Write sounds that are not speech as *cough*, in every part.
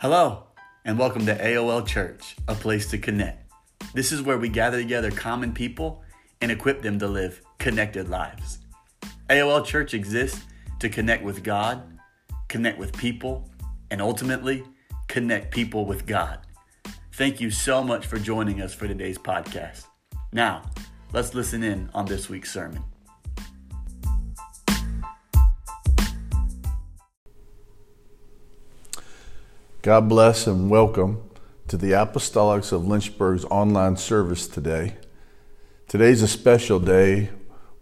Hello, and welcome to AOL Church, a place to connect. This is where we gather together common people and equip them to live connected lives. AOL Church exists to connect with God, connect with people, and ultimately connect people with God. Thank you so much for joining us for today's podcast. Now, let's listen in on this week's sermon. God bless and welcome to the Apostolics of Lynchburg's online service today. Today's a special day.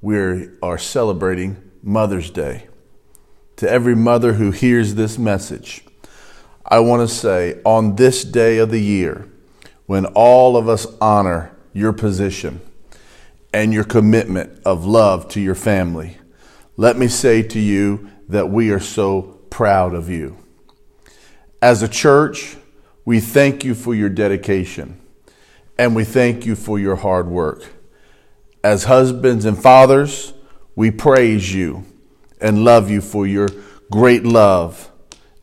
We are celebrating Mother's Day. To every mother who hears this message, I want to say on this day of the year, when all of us honor your position and your commitment of love to your family, let me say to you that we are so proud of you. As a church, we thank you for your dedication and we thank you for your hard work. As husbands and fathers, we praise you and love you for your great love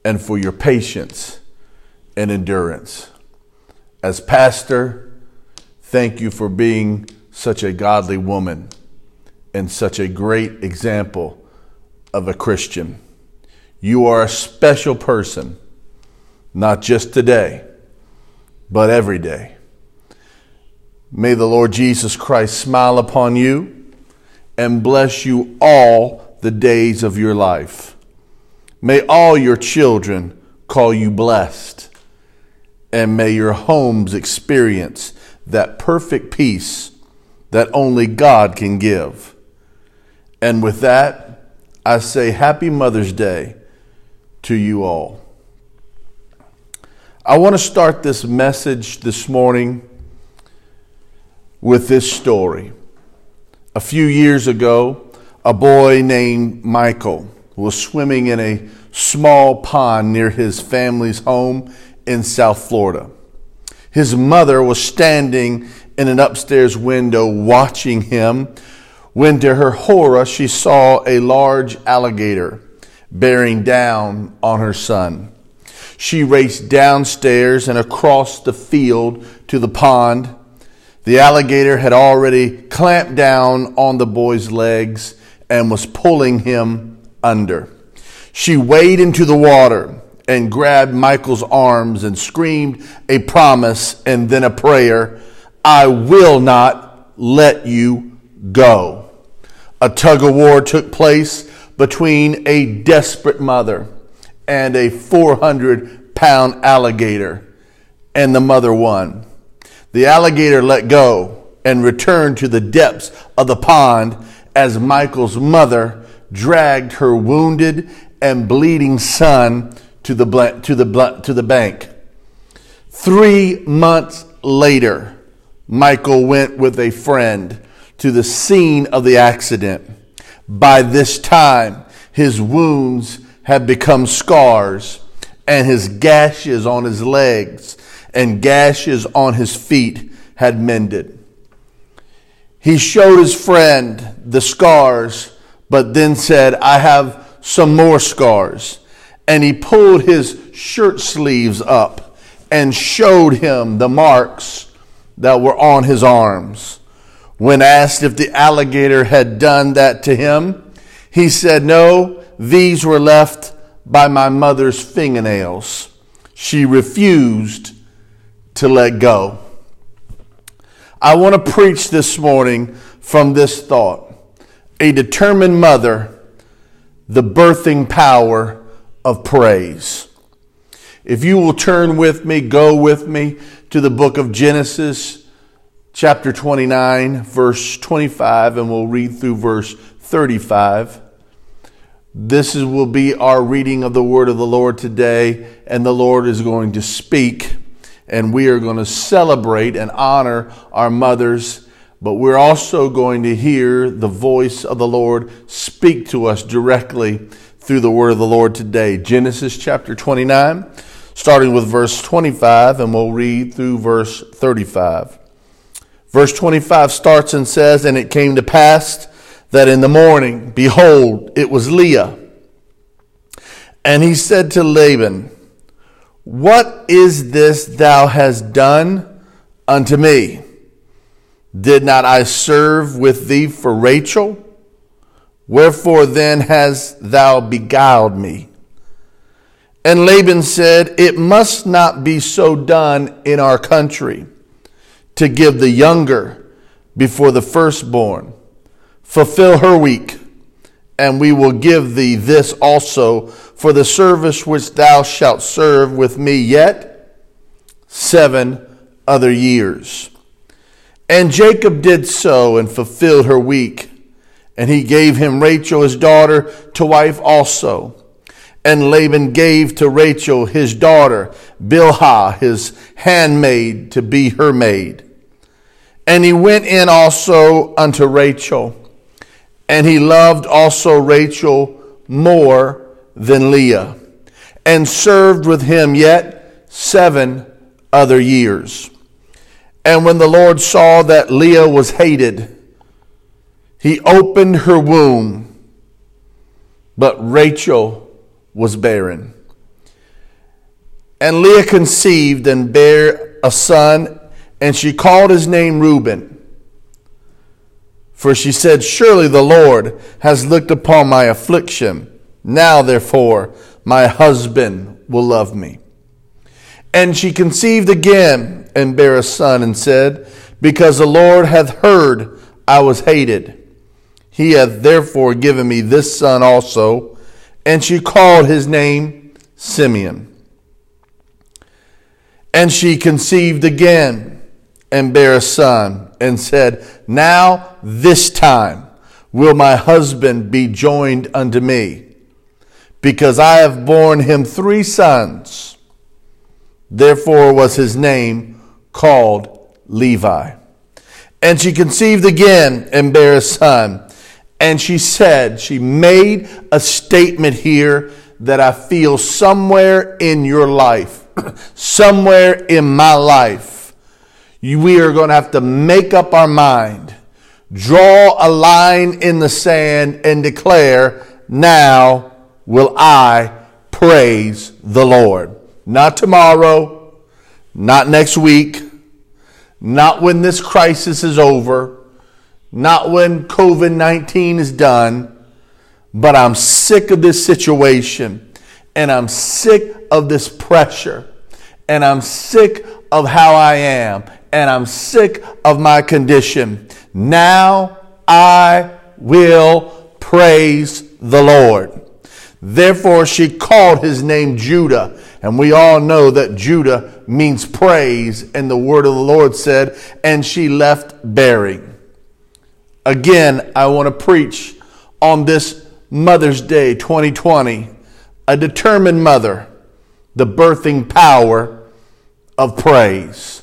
and for your patience and endurance. As pastor, thank you for being such a godly woman and such a great example of a Christian. You are a special person not just today, but every day. May the Lord Jesus Christ smile upon you and bless you all the days of your life. May all your children call you blessed, and may your homes experience that perfect peace that only God can give. And with that, I say Happy Mother's Day to you all. I want to start this message this morning with this story. A few years ago, a boy named Michael was swimming in a small pond near his family's home in South Florida. His mother was standing in an upstairs window watching him when, to her horror, she saw a large alligator bearing down on her son. She raced downstairs and across the field to the pond. The alligator had already clamped down on the boy's legs and was pulling him under. She waded into the water and grabbed Michael's arms and screamed a promise and then a prayer I will not let you go. A tug of war took place between a desperate mother and a 400 pound alligator, and the mother won. The alligator let go and returned to the depths of the pond as Michael's mother dragged her wounded and bleeding son to the, to the, to the bank. Three months later, Michael went with a friend to the scene of the accident. By this time, his wounds had become scars, and his gashes on his legs and gashes on his feet had mended. He showed his friend the scars, but then said, I have some more scars. And he pulled his shirt sleeves up and showed him the marks that were on his arms. When asked if the alligator had done that to him, he said, No, these were left by my mother's fingernails. She refused to let go. I want to preach this morning from this thought a determined mother, the birthing power of praise. If you will turn with me, go with me to the book of Genesis, chapter 29, verse 25, and we'll read through verse 35. This is, will be our reading of the word of the Lord today, and the Lord is going to speak, and we are going to celebrate and honor our mothers, but we're also going to hear the voice of the Lord speak to us directly through the word of the Lord today. Genesis chapter 29, starting with verse 25, and we'll read through verse 35. Verse 25 starts and says, And it came to pass that in the morning, behold, it was Leah. And he said to Laban, What is this thou hast done unto me? Did not I serve with thee for Rachel? Wherefore then hast thou beguiled me? And Laban said, It must not be so done in our country to give the younger before the firstborn. Fulfill her week, and we will give thee this also for the service which thou shalt serve with me yet seven other years. And Jacob did so and fulfilled her week. And he gave him Rachel his daughter to wife also. And Laban gave to Rachel his daughter, Bilhah, his handmaid, to be her maid. And he went in also unto Rachel, and he loved also Rachel more than Leah, and served with him yet seven other years. And when the Lord saw that Leah was hated, he opened her womb, but Rachel was barren. And Leah conceived and bare a son, and she called his name Reuben. For she said, Surely the Lord has looked upon my affliction. Now, therefore, my husband will love me. And she conceived again and bare a son, and said, Because the Lord hath heard I was hated he hath therefore given me this son also. And she called his name Simeon. And she conceived again and bare a son, and said, Now this time will my husband be joined unto me, because I have borne him three sons. Therefore was his name called Levi. And she conceived again and bare a son and she said, she made a statement here that I feel somewhere in your life, *clears throat* somewhere in my life, we are going to have to make up our mind, draw a line in the sand, and declare, Now will I praise the Lord. Not tomorrow, not next week, not when this crisis is over not when COVID 19 is done, but I'm sick of this situation and I'm sick of this pressure and I'm sick of how I am and I'm sick of my condition. Now I will praise the Lord. Therefore, she called his name Judah. And we all know that Judah means praise. And the word of the Lord said, and she left bearing. Again, I want to preach on this Mother's Day 2020 a determined mother, the birthing power of praise.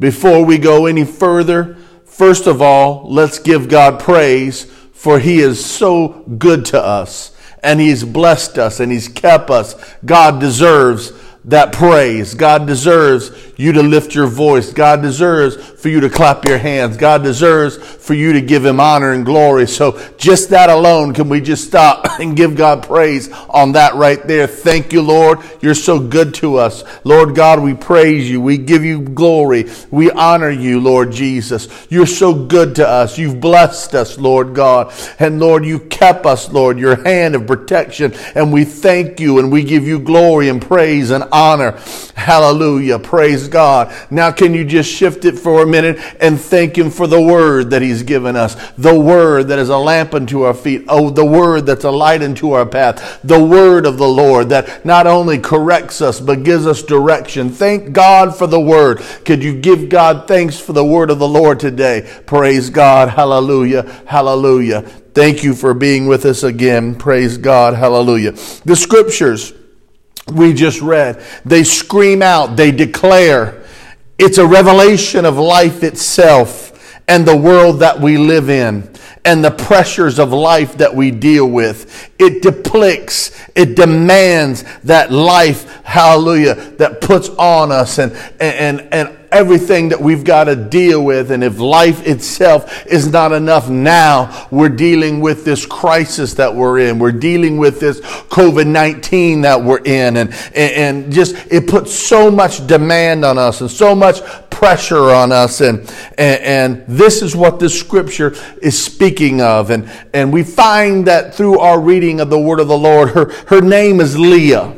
Before we go any further, first of all, let's give God praise for He is so good to us and He's blessed us and He's kept us. God deserves that praise. God deserves you to lift your voice. God deserves for you to clap your hands. God deserves for you to give him honor and glory. So just that alone, can we just stop *coughs* and give God praise on that right there? Thank you, Lord. You're so good to us. Lord God, we praise you. We give you glory. We honor you, Lord Jesus. You're so good to us. You've blessed us, Lord God. And Lord, you kept us, Lord, your hand of protection. And we thank you and we give you glory and praise and honor. Hallelujah. Praise God. Now, can you just shift it for a minute and thank Him for the word that He's given us? The word that is a lamp unto our feet. Oh, the word that's a light unto our path. The word of the Lord that not only corrects us, but gives us direction. Thank God for the word. Could you give God thanks for the word of the Lord today? Praise God. Hallelujah. Hallelujah. Thank you for being with us again. Praise God. Hallelujah. The scriptures we just read. They scream out, they declare. It's a revelation of life itself and the world that we live in and the pressures of life that we deal with. It depicts, it demands that life, hallelujah, that puts on us and, and, and everything that we've got to deal with. And if life itself is not enough now, we're dealing with this crisis that we're in. We're dealing with this COVID 19 that we're in. And, and just, it puts so much demand on us and so much pressure on us. And, and, and this is what the scripture is speaking of. And, and we find that through our reading of the word of the Lord, her, her name is Leah.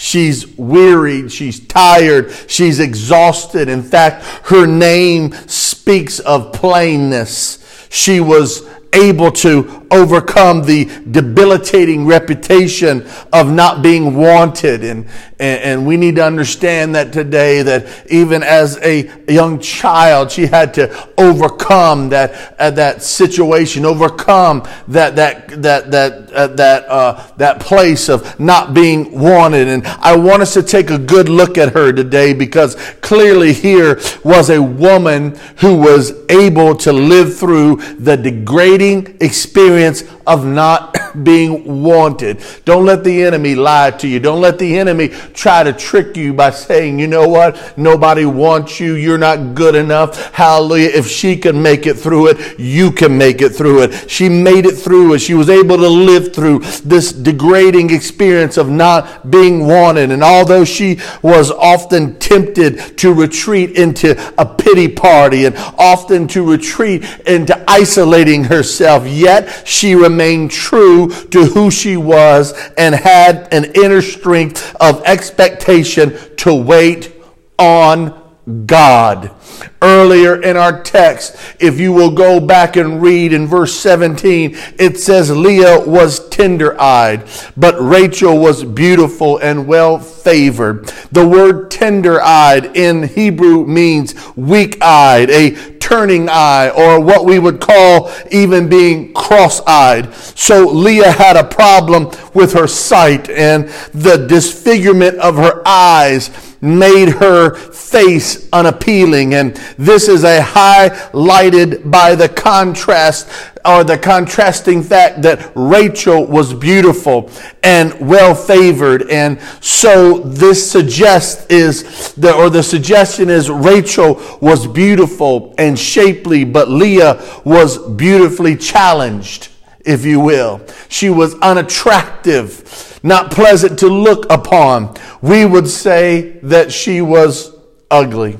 She's wearied, she's tired, she's exhausted. In fact, her name speaks of plainness. She was able to overcome the debilitating reputation of not being wanted. And, and, and, we need to understand that today that even as a young child, she had to overcome that, uh, that situation, overcome that, that, that, that, uh, that, uh, that place of not being wanted. And I want us to take a good look at her today because clearly here was a woman who was able to live through the degrading experience experience of not being wanted. Don't let the enemy lie to you. Don't let the enemy try to trick you by saying, you know what? Nobody wants you. You're not good enough. Hallelujah. If she can make it through it, you can make it through it. She made it through it. She was able to live through this degrading experience of not being wanted. And although she was often tempted to retreat into a pity party and often to retreat into isolating herself, yet she remained true to who she was and had an inner strength of expectation to wait on God. Earlier in our text, if you will go back and read in verse 17, it says Leah was tender eyed, but Rachel was beautiful and well favored. The word tender eyed in Hebrew means weak eyed, a turning eye, or what we would call even being cross eyed. So Leah had a problem with her sight and the disfigurement of her eyes made her face unappealing. And this is a highlighted by the contrast or the contrasting fact that Rachel was beautiful and well favored. And so this suggests is the, or the suggestion is Rachel was beautiful and shapely, but Leah was beautifully challenged, if you will. She was unattractive not pleasant to look upon. We would say that she was ugly.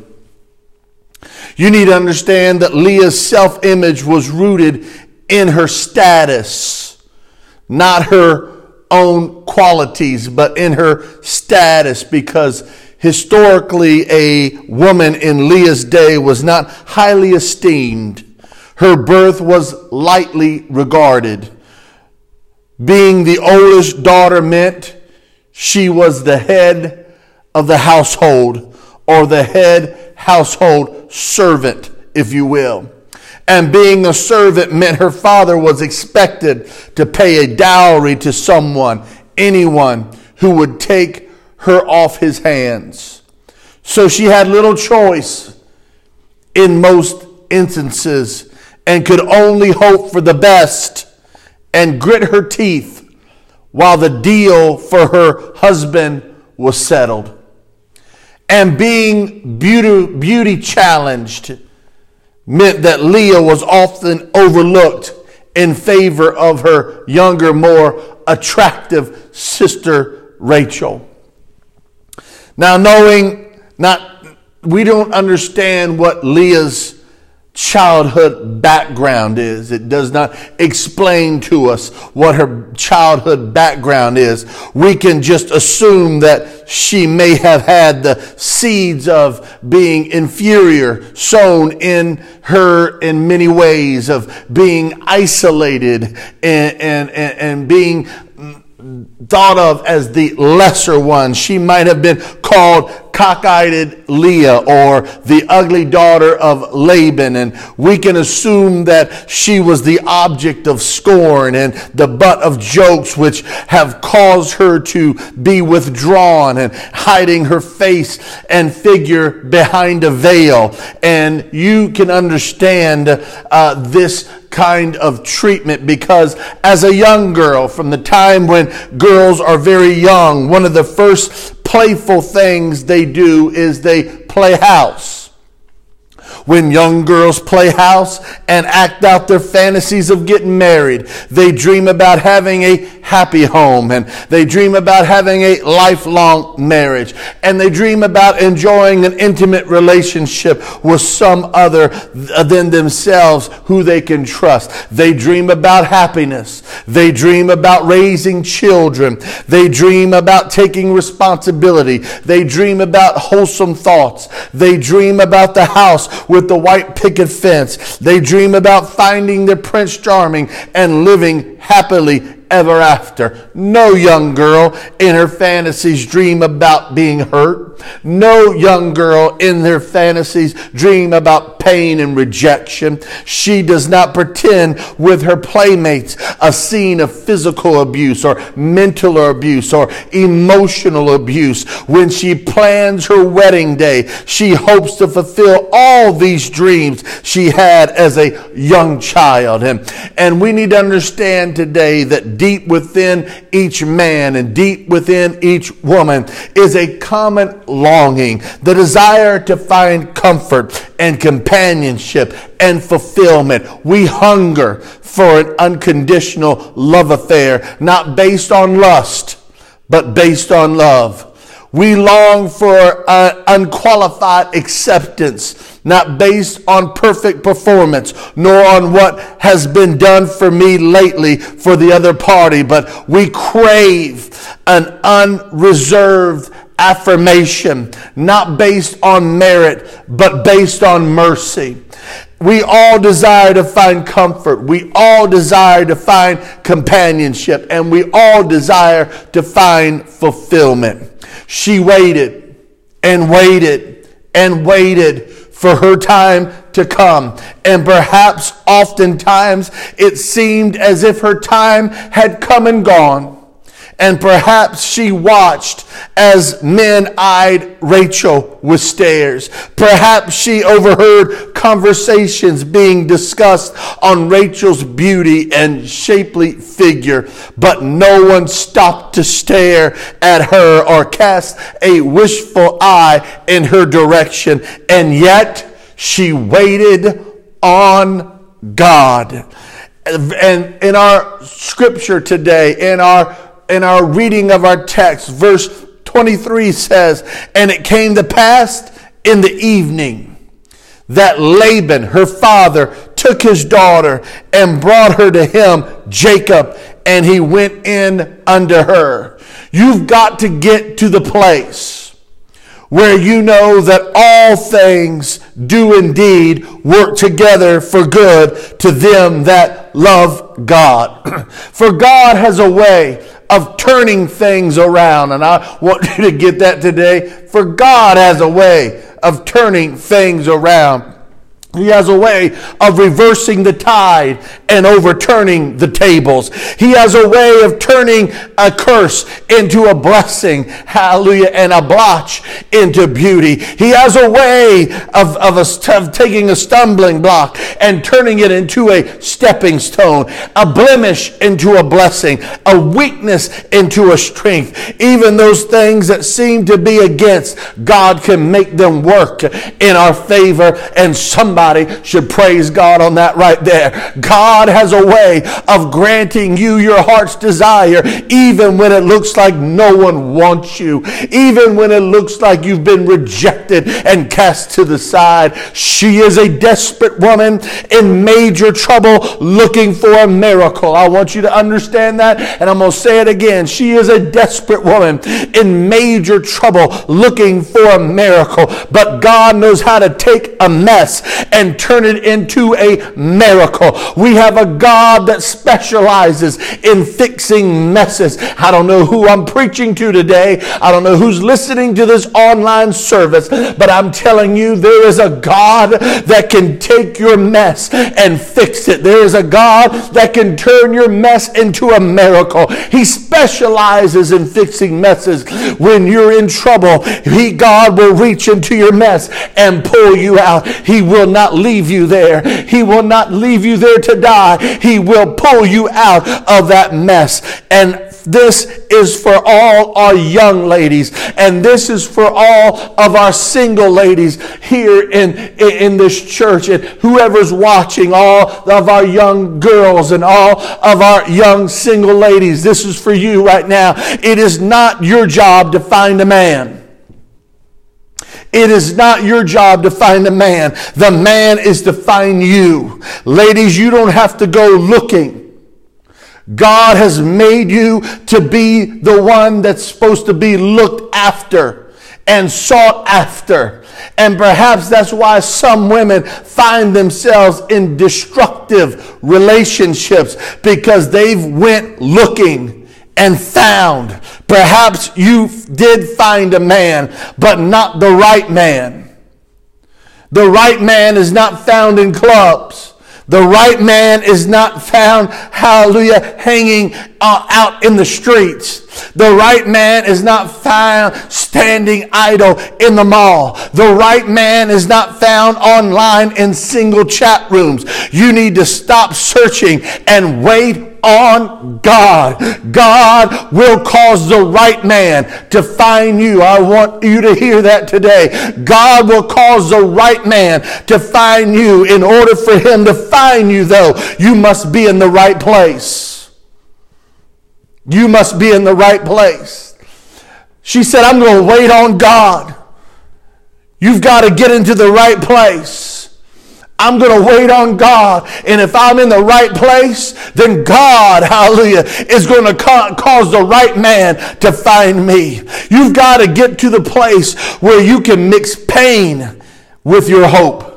You need to understand that Leah's self image was rooted in her status, not her own qualities, but in her status, because historically a woman in Leah's day was not highly esteemed. Her birth was lightly regarded. Being the oldest daughter meant she was the head of the household or the head household servant, if you will. And being a servant meant her father was expected to pay a dowry to someone, anyone who would take her off his hands. So she had little choice in most instances and could only hope for the best and grit her teeth while the deal for her husband was settled. And being beauty, beauty challenged meant that Leah was often overlooked in favor of her younger, more attractive sister Rachel. Now, knowing not, we don't understand what Leah's childhood background is. It does not explain to us what her childhood background is. We can just assume that she may have had the seeds of being inferior sown in her in many ways, of being isolated and, and, and, and being thought of as the lesser one. She might have been called cockeyed Leah or the ugly daughter of Laban. And we can assume that she was the object of scorn and the butt of jokes, which have caused her to be withdrawn and hiding her face and figure behind a veil. And you can understand uh, this kind of treatment because as a young girl, from the time when girls are very young, one of the first playful things they do is they play house. When young girls play house and act out their fantasies of getting married, they dream about having a happy home and they dream about having a lifelong marriage and they dream about enjoying an intimate relationship with some other than themselves who they can trust. They dream about happiness. They dream about raising children. They dream about taking responsibility. They dream about wholesome thoughts. They dream about the house with the white picket fence. They dream about finding their Prince Charming and living happily ever after. No young girl in her fantasies dream about being hurt. No young girl in their fantasies dream about pain and rejection. She does not pretend with her playmates a scene of physical abuse or mental abuse or emotional abuse. When she plans her wedding day, she hopes to fulfill all these dreams she had as a young child. And, and we need to understand today that deep within each man and deep within each woman is a common longing, the desire to find comfort and companionship and fulfillment. We hunger for an unconditional love affair, not based on lust, but based on love. We long for uh, unqualified acceptance, not based on perfect performance, nor on what has been done for me lately for the other party, but we crave an unreserved affirmation, not based on merit, but based on mercy. We all desire to find comfort. We all desire to find companionship. And we all desire to find fulfillment. She waited and waited and waited for her time to come. And perhaps oftentimes it seemed as if her time had come and gone. And perhaps she watched as men eyed Rachel with stares. Perhaps she overheard conversations being discussed on Rachel's beauty and shapely figure, but no one stopped to stare at her or cast a wishful eye in her direction. And yet she waited on God. And in our scripture today, in our in our reading of our text, verse 23 says, And it came to pass in the evening that Laban, her father, took his daughter and brought her to him, Jacob, and he went in unto her. You've got to get to the place where you know that all things do indeed work together for good to them that love God. *clears throat* for God has a way of turning things around. And I want *laughs* you to get that today. For God has a way of turning things around. He has a way of reversing the tide and overturning the tables. He has a way of turning a curse into a blessing, hallelujah, and a blotch into beauty. He has a way of, of, a, of taking a stumbling block and turning it into a stepping stone, a blemish into a blessing, a weakness into a strength. Even those things that seem to be against, God can make them work in our favor and somebody should praise God on that right there. God has a way of granting you your heart's desire, even when it looks like no one wants you, even when it looks like you've been rejected and cast to the side. She is a desperate woman in major trouble looking for a miracle. I want you to understand that, and I'm going to say it again. She is a desperate woman in major trouble looking for a miracle, but God knows how to take a mess and turn it into a miracle. We have a God that specializes in fixing messes. I don't know who I'm preaching to today. I don't know who's listening to this online service, but I'm telling you, there is a God that can take your mess and fix it. There is a God that can turn your mess into a miracle. He specializes in fixing messes. When you're in trouble, he, God will reach into your mess and pull you out. He will not leave you there. He will not leave you there to die. He will pull you out of that mess. And this is for all our young ladies, and this is for all of our single ladies here in, in this church, and whoever's watching, all of our young girls and all of our young single ladies. This is for you right now. It is not your job to find a man. It is not your job to find a man. The man is to find you. Ladies, you don't have to go looking. God has made you to be the one that's supposed to be looked after and sought after. And perhaps that's why some women find themselves in destructive relationships because they've went looking and found. Perhaps you did find a man, but not the right man. The right man is not found in clubs. The right man is not found, hallelujah, hanging uh, out in the streets. The right man is not found standing idle in the mall. The right man is not found online in single chat rooms. You need to stop searching and wait on God. God will cause the right man to find you. I want you to hear that today. God will cause the right man to find you. In order for him to find you, though, you must be in the right place. You must be in the right place. She said, I'm going to wait on God. You've got to get into the right place. I'm going to wait on God. And if I'm in the right place, then God, hallelujah, is going to ca- cause the right man to find me. You've got to get to the place where you can mix pain with your hope.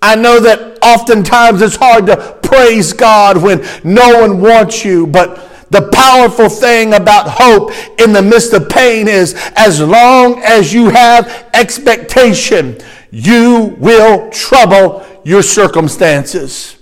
I know that oftentimes it's hard to praise God when no one wants you, but the powerful thing about hope in the midst of pain is as long as you have expectation, you will trouble your circumstances.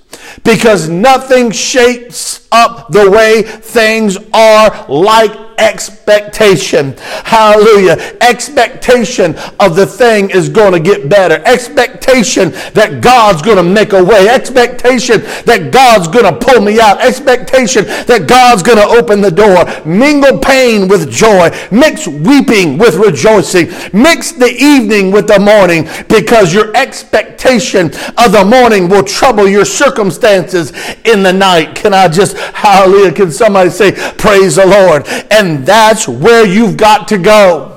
Because nothing shapes up the way things are like expectation. Hallelujah. Expectation of the thing is going to get better. Expectation that God's going to make a way. Expectation that God's going to pull me out. Expectation that God's going to open the door. Mingle pain with joy. Mix weeping with rejoicing. Mix the evening with the morning because your expectation of the morning will trouble your circumstances in the night. Can I just, hallelujah, can somebody say, praise the Lord? And and that's where you've got to go.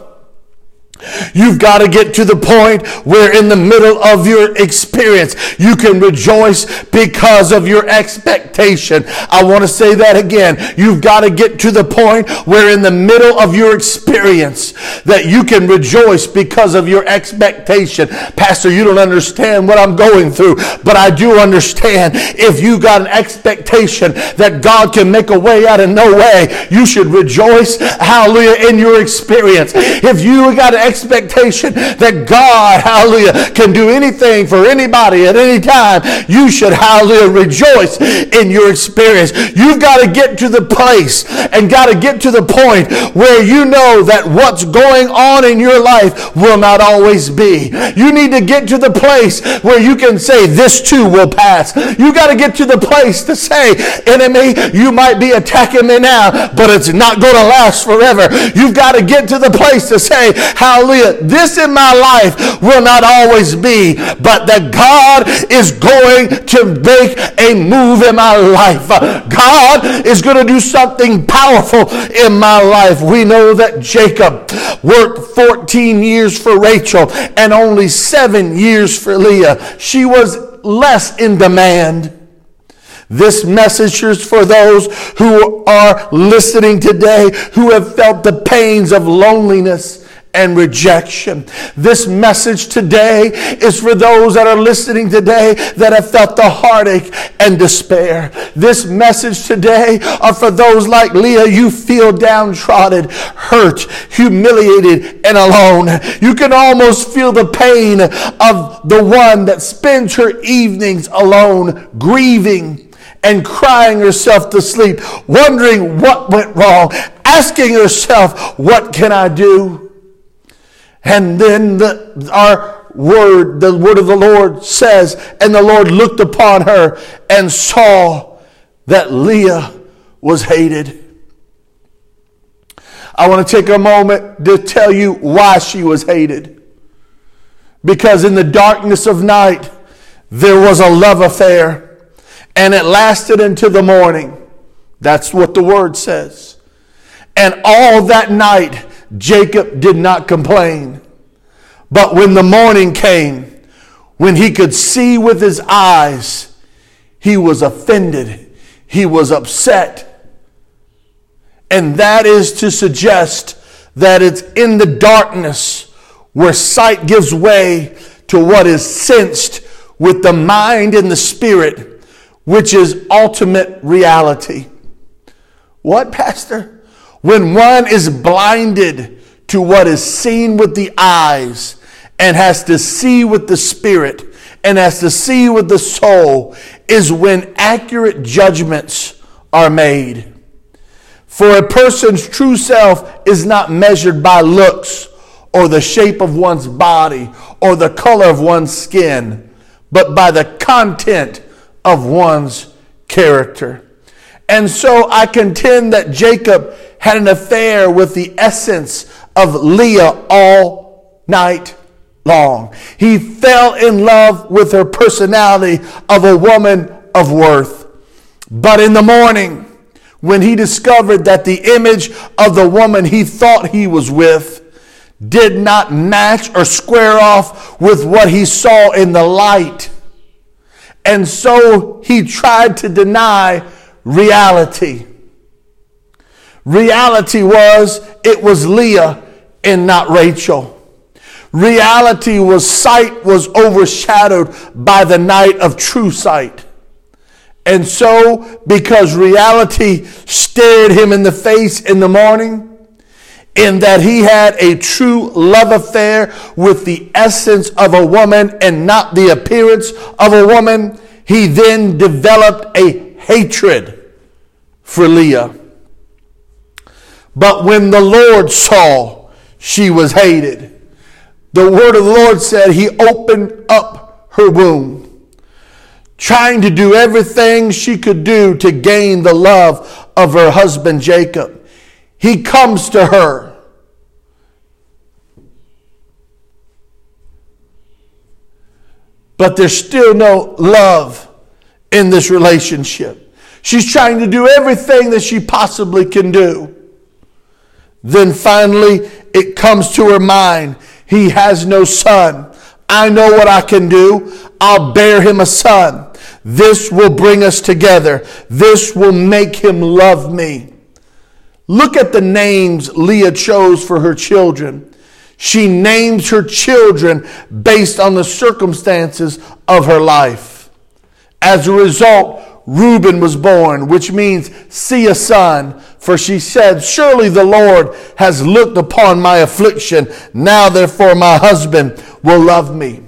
You've got to get to the point where in the middle of your experience, you can rejoice because of your expectation. I want to say that again. You've got to get to the point where in the middle of your experience that you can rejoice because of your expectation. Pastor, you don't understand what I'm going through, but I do understand if you got an expectation that God can make a way out of no way, you should rejoice, hallelujah, in your experience. If you got an expectation that God, hallelujah, can do anything for anybody at any time, you should, hallelujah, rejoice in your experience. You've got to get to the place and got to get to the point where you know that what's going on in your life will not always be. You need to get to the place where you can say, This too will pass. You got to get to the place to say, Enemy, you might be attacking me now, but it's not going to last forever. You've got to get to the place to say, How hallelujah, this in my life will not always be, but that God is going to make a move in my life. God is going to do something powerful in my life. We know that Jacob worked 14 years for Rachel and only seven years for Leah. She was less in demand. This message is for those who are listening today who have felt the pains of loneliness and rejection. This message today is for those that are listening today that have felt the heartache and despair. This message today are for those like Leah, you feel downtrodden, hurt, humiliated, and alone. You can almost feel the pain of the one that spends her evenings alone, grieving and crying herself to sleep, wondering what went wrong, asking herself, What can I do? And then the, our word, the word of the Lord says, and the Lord looked upon her and saw that Leah was hated. I want to take a moment to tell you why she was hated. Because in the darkness of night, there was a love affair, and it lasted into the morning. That's what the word says. And all that night, Jacob did not complain. But when the morning came, when he could see with his eyes, he was offended. He was upset. And that is to suggest that it's in the darkness where sight gives way to what is sensed with the mind and the spirit, which is ultimate reality. What, Pastor? When one is blinded to what is seen with the eyes and has to see with the spirit and has to see with the soul, is when accurate judgments are made. For a person's true self is not measured by looks or the shape of one's body or the color of one's skin, but by the content of one's character. And so I contend that Jacob had an affair with the essence of Leah all night long. He fell in love with her personality of a woman of worth. But in the morning, when he discovered that the image of the woman he thought he was with did not match or square off with what he saw in the light. And so he tried to deny reality. Reality was it was Leah and not Rachel. Reality was sight was overshadowed by the night of true sight. And so, because reality stared him in the face in the morning, in that he had a true love affair with the essence of a woman and not the appearance of a woman, he then developed a hatred for Leah. But when the Lord saw she was hated, the word of the Lord said he opened up her womb trying to do everything she could do to gain the love of her husband Jacob. He comes to her. But there's still no love in this relationship. She's trying to do everything that she possibly can do. Then finally, it comes to her mind he has no son. I know what I can do. I'll bear him a son. This will bring us together. This will make him love me. Look at the names Leah chose for her children. She names her children based on the circumstances of her life. As a result, Reuben was born, which means see a son. For she said, Surely the Lord has looked upon my affliction. Now therefore my husband will love me.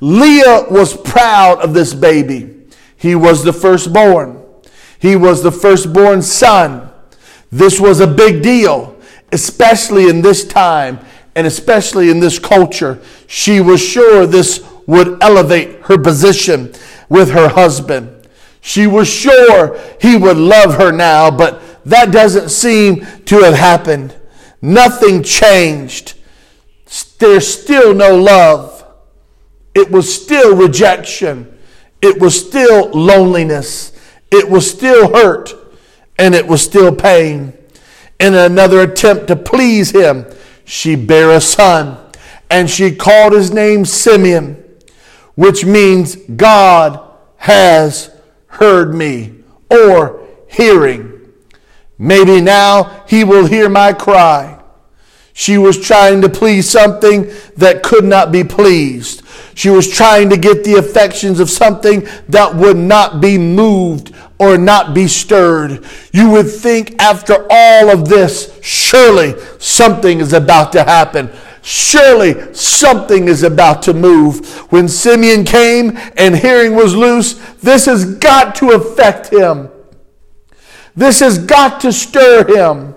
Leah was proud of this baby. He was the firstborn. He was the firstborn son. This was a big deal, especially in this time and especially in this culture. She was sure this would elevate her position with her husband. She was sure he would love her now, but that doesn't seem to have happened. Nothing changed. There's still no love. It was still rejection. It was still loneliness. It was still hurt. And it was still pain. In another attempt to please him, she bare a son. And she called his name Simeon, which means God has heard me or hearing. Maybe now he will hear my cry. She was trying to please something that could not be pleased. She was trying to get the affections of something that would not be moved or not be stirred. You would think after all of this, surely something is about to happen. Surely something is about to move. When Simeon came and hearing was loose, this has got to affect him. This has got to stir him.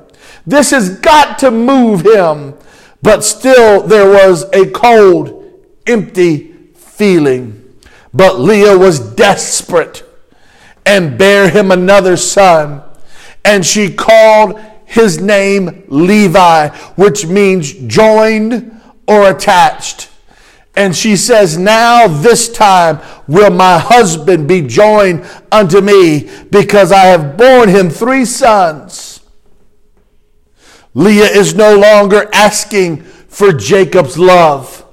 This has got to move him. But still, there was a cold, empty feeling. But Leah was desperate and bare him another son. And she called his name Levi, which means joined or attached. And she says, Now this time will my husband be joined unto me, because I have borne him three sons. Leah is no longer asking for Jacob's love,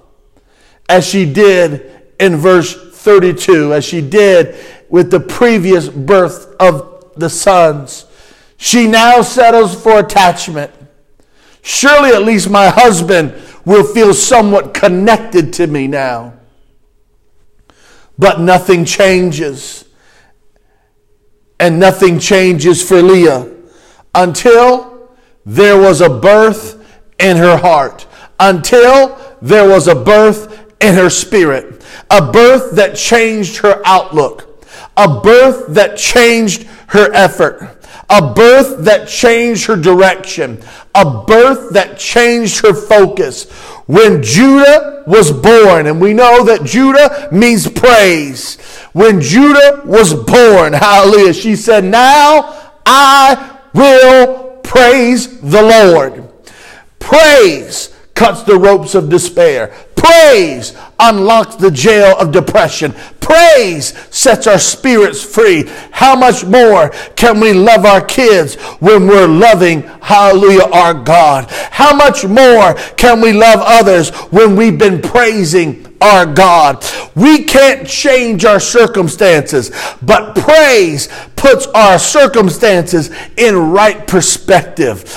as she did in verse 32, as she did with the previous birth of the sons. She now settles for attachment. Surely at least my husband will feel somewhat connected to me now. But nothing changes. And nothing changes for Leah until there was a birth in her heart. Until there was a birth in her spirit. A birth that changed her outlook. A birth that changed her effort a birth that changed her direction, a birth that changed her focus. When Judah was born, and we know that Judah means praise. When Judah was born, *laughs* hallelujah, she said, Now I will praise the Lord. Praise cuts the ropes of despair. Praise unlocks the jail of depression. Praise sets our spirits free. How much more can we love our kids when we're loving, hallelujah, our God? How much more can we love others when we've been praising our God. We can't change our circumstances, but praise puts our circumstances in right perspective.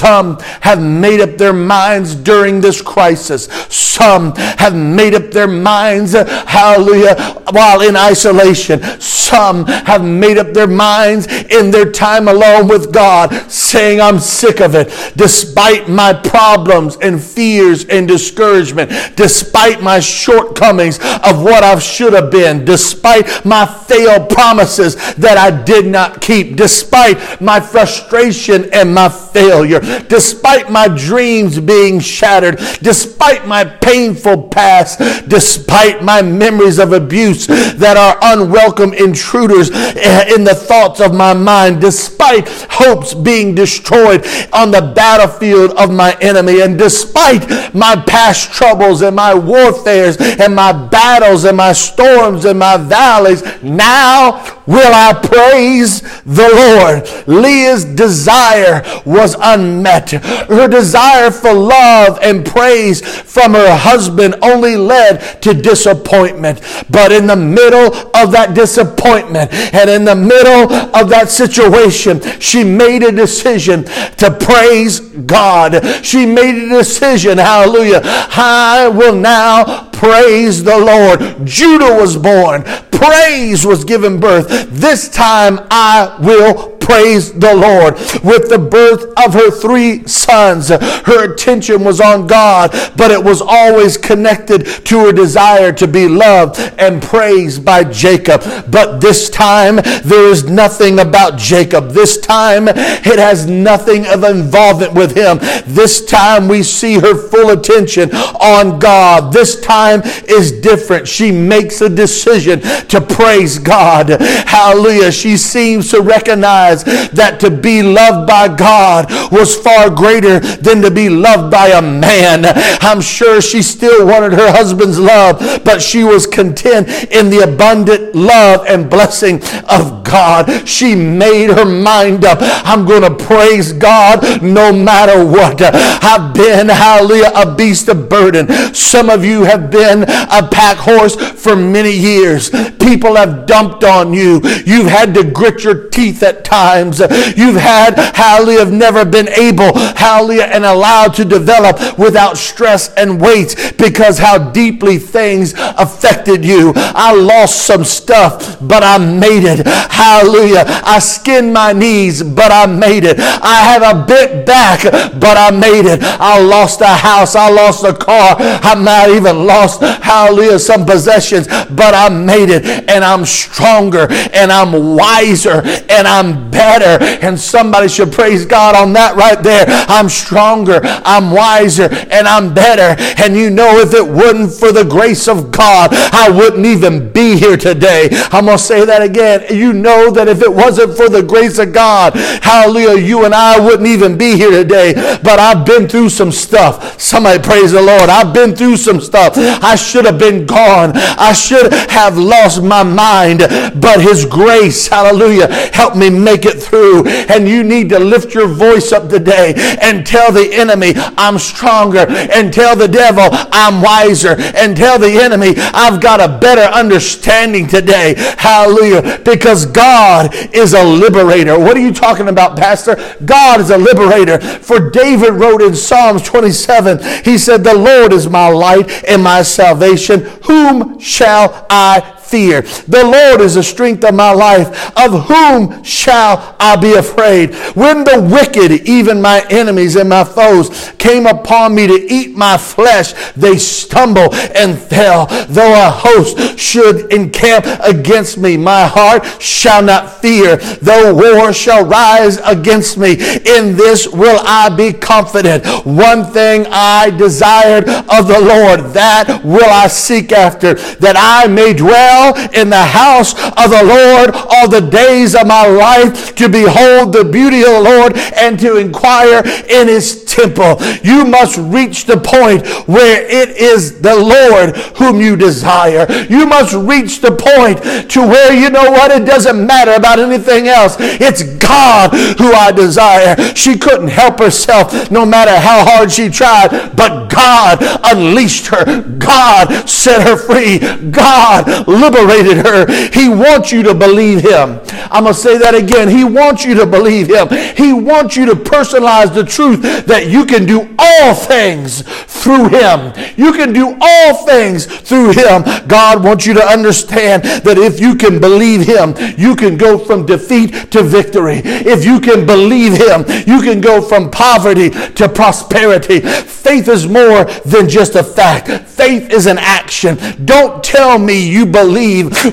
Some have made up their minds during this crisis. Some have made up their minds, hallelujah, while in isolation. Some have made up their minds in their time alone with God, saying, I'm sick of it. Despite my problems and fears and discouragement, despite my shortcomings of what I should have been, despite my failed promises that I did not keep, despite my frustration and my failure, despite my dreams being shattered, despite my painful past, despite my memories of abuse that are unwelcome intruders eh, in the thoughts of my mind, despite hopes being destroyed on the battlefield of my enemy, and despite my past troubles and my warfares and my battles and my storms and my valleys, now will I praise the Lord. Leah's desire was unmet. Her desire for love and praise from her husband only led to disappointment. But in the middle of that disappointment and in the middle of that situation, she made a decision to praise God. She made a decision, hallelujah. I will now praise the Lord. Judah was born. Praise was given birth. This time I will praise the Lord. With the birth of her three sons, her attention was on God, but it was always connected to her desire to be loved and praised by Jacob. But this time, there is nothing about Jacob. This time, it has nothing of involvement with him. This time, we see her full attention on God. This time is different. She makes a decision to praise God. Hallelujah. She seems to recognize that to be loved by God was far greater than to be loved by a man. I'm sure she still wanted her husband's love, but she was content in the abundant love and blessing of God. She made her mind up. I'm going to praise God no matter what. I've been, hallelujah, a beast of burden. Some of you have been a pack horse for many years. People have dumped on you. You've had to grit your teeth at times times you've had, hallelujah, have never been able, hallelujah, and allowed to develop without stress and weight because how deeply things affected you. I lost some stuff, but I made it. Hallelujah. I skinned my knees, but I made it. I have a bit back, but I made it. I lost a house. I lost a car. I might even lost, hallelujah, some possessions, but I made it. And I'm stronger and I'm wiser and I'm I'm better. And somebody should praise God on that right there. I'm stronger, I'm wiser, and I'm better. And you know, if it wouldn't for the grace of God, I wouldn't even be here today. I'm going to say that again. You know that if it wasn't for the grace of God, hallelujah, you and I wouldn't even be here today. But I've been through some stuff. Somebody praise the Lord. I've been through some stuff. I should have been gone. I should have lost my mind. But His grace, hallelujah, helped me make it through. And you need to lift your voice up today and tell the enemy, I'm stronger. And tell the devil, I'm wiser. And tell the enemy, I've got a better understanding today. Hallelujah. Because God is a liberator. What are you talking about, Pastor? God is a liberator. For David wrote in Psalms 27, he said, The Lord is my light and my salvation. Whom shall I fear. The Lord is the strength of my life. Of whom shall I be afraid? When the wicked, even my enemies and my foes, came upon me to eat my flesh, they stumbled and fell. Though a host should encamp against me, my heart shall not fear. Though war shall rise against me, in this will I be confident. One thing I desired of the Lord, that will I seek after, that I may dwell dwell in the house of the Lord all the days of my life to behold the beauty of the Lord and to inquire in his temple. You must reach the point where it is the Lord whom you desire. You must reach the point to where you know what? It doesn't matter about anything else. It's God who I desire. She couldn't help herself no matter how hard she tried, but God unleashed her. God set her free. God liberated her. He wants you to believe him. I'm going to say that again. He wants you to believe him. He wants you to personalize the truth that you can do all things through him. You can do all things through him. God wants you to understand that if you can believe him, you can go from defeat to victory. If you can believe him, you can go from poverty to prosperity. Faith is more than just a fact. Faith is an action. Don't tell me you believe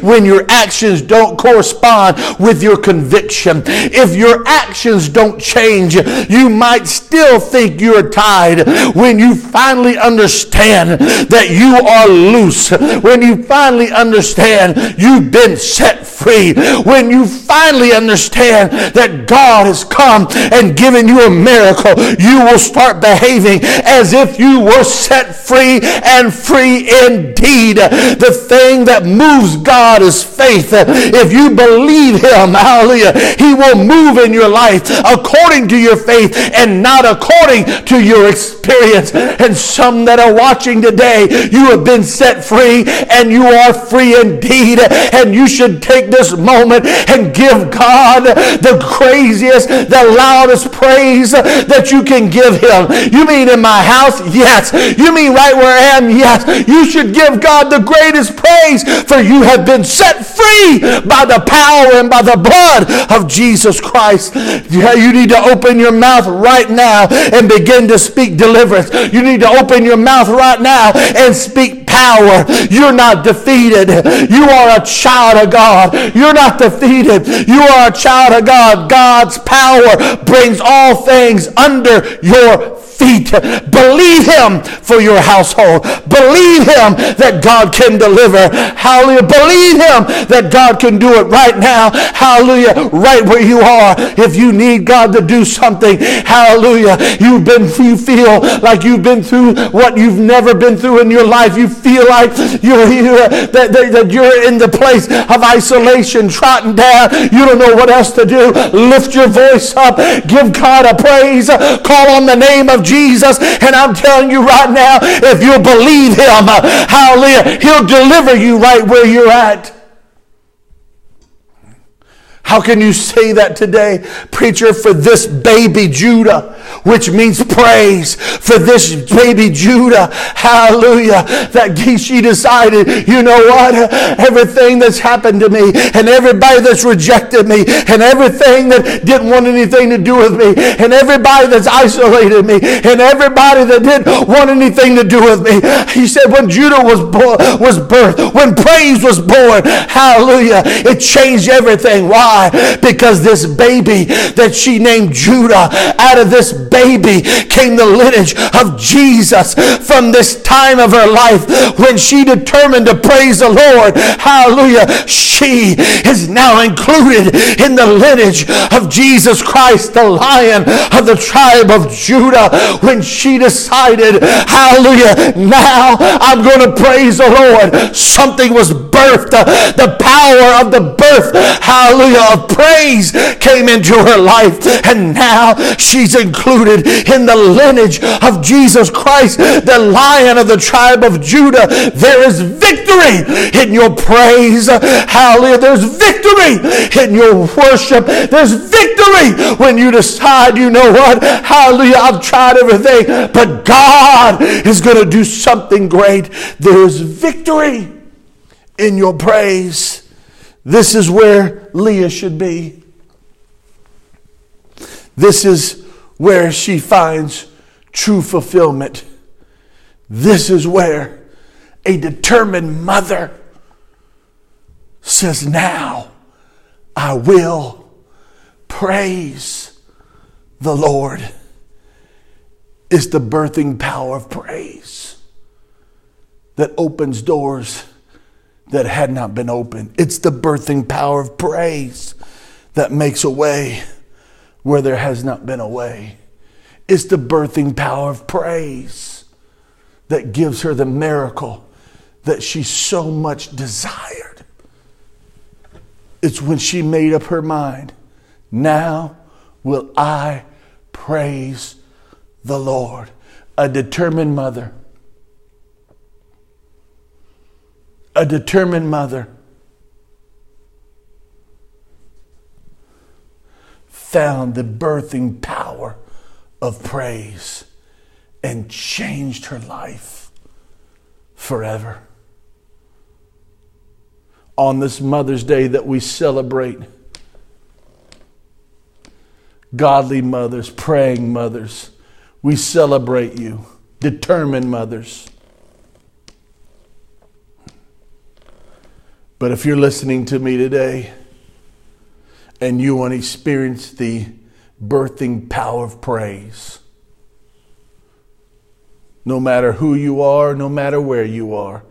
when your actions don't correspond with your conviction. If your actions don't change, you might still think you're tied. When you finally understand that you are loose, when you finally understand you've been set free, when you finally understand that God has come and given you a miracle, you will start behaving as if you were set free and free indeed. The thing that moves God is faith. If you believe Him, *laughs* hallelujah, He will move in your life according to your faith and not according to your experience. And some that are watching today, you have been set free and you are free indeed. And you should take this moment and give God the craziest, the loudest praise that you can give Him. You mean in my house? Yes. You mean right where I am? Yes. You should give God the greatest praise for you have been set free by the power and by the blood of Jesus Christ. You need to open your mouth right now and begin to speak deliverance. You need to open your mouth right now and speak power. You're not defeated. You are a child of God. You're not defeated. You are a child of God. God's power brings all things under your feet. Believe him for your household. Believe him that God can deliver. Hallelujah. Believe him that God can do it right now. Hallelujah. Right where you are. If you need God to do something, hallelujah. You've been, you feel like you've been through what you've never been through in your life. You feel like you're here, uh, that, that, that you're in the place of isolation, trotting down. You don't know what else to do. Lift your voice up. Give God a praise. Call on the name of Jesus. And I'm telling you right now, if you'll believe him, hallelujah, he'll deliver you right where you're at. How can you say that today, preacher, for this baby Judah, which means praise, for this baby Judah, hallelujah, that she decided, you know what, everything that's happened to me, and everybody that's rejected me, and everything that didn't want anything to do with me, and everybody that's isolated me, and everybody that didn't want anything to do with me. He said, when Judah was, bo- was birthed, when praise was born, hallelujah, it changed everything. Why? Why? Because this baby that she named Judah, out of this baby came the lineage of Jesus from this time of her life when she determined to praise the Lord. Hallelujah. She is now included in the lineage of Jesus Christ, the lion of the tribe of Judah. When she decided, hallelujah, now I'm going to praise the Lord. Something was birthed. The power of the birth, hallelujah, of praise came into her life. And now she's included in the lineage of Jesus Christ, the lion of the tribe of Judah. There is victory in your praise. Hallelujah. There's victory in your worship. There's victory when you decide, you know what? Hallelujah. I've tried everything, but God is going to do something great. There's victory in your praise. This is where Leah should be. This is where she finds true fulfillment. This is where a determined mother says, Now I will praise the Lord. Is the birthing power of praise that opens doors that had not been opened. It's the birthing power of praise that makes a way where there has not been a way. It's the birthing power of praise that gives her the miracle that she so much desired. It's when she made up her mind now will I praise the Lord. A determined mother a determined mother found the birthing power of praise and changed her life forever. On this Mother's Day that we celebrate, godly mothers, praying mothers, we celebrate you, determined mothers. But if you're listening to me today and you want to experience the birthing power of praise, no matter who you are, no matter where you are,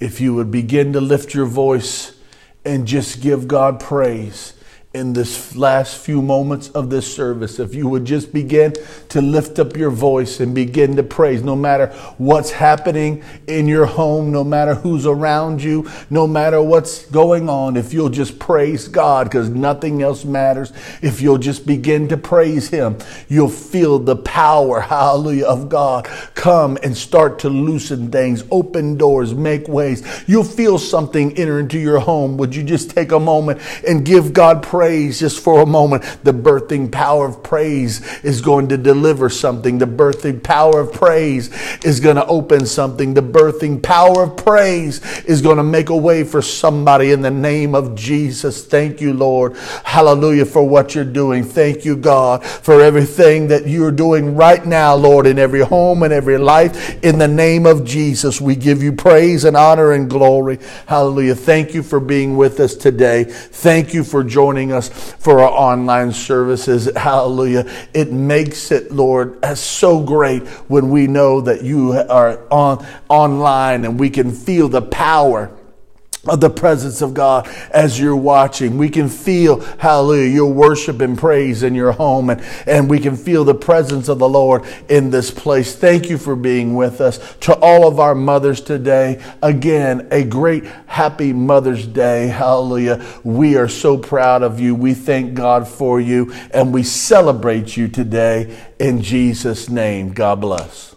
if you would begin to lift your voice and just give God praise in this last few moments of this service, if you would just begin to lift up your voice and begin to praise, no matter what's happening in your home, no matter who's around you, no matter what's going on, if you'll just praise God, because nothing else matters, if you'll just begin to praise Him, you'll feel the power, *laughs* hallelujah, of God come and start to loosen things, open doors, make ways. You'll feel something enter into your home. Would you just take a moment and give God praise? Praise just for a moment. The birthing power of praise is going to deliver something. The birthing power of praise is going to open something. The birthing power of praise is going to make a way for somebody in the name of Jesus. Thank you, Lord. Hallelujah for what you're doing. Thank you, God, for everything that you're doing right now, Lord, in every home and every life. In the name of Jesus, we give you praise and honor and glory. Hallelujah. Thank you for being with us today. Thank you for joining joining us for our online services. *laughs* Hallelujah. It makes it, Lord, so great when we know that you are on online and we can feel the power of the presence of God as you're watching. We can feel, hallelujah, your worship and praise in your home, and, and we can feel the presence of the Lord in this place. Thank you for being with us. To all of our mothers today, again, a great happy Mother's Day. Hallelujah. We are so proud of you. We thank God for you, and we celebrate you today in Jesus' name. God bless.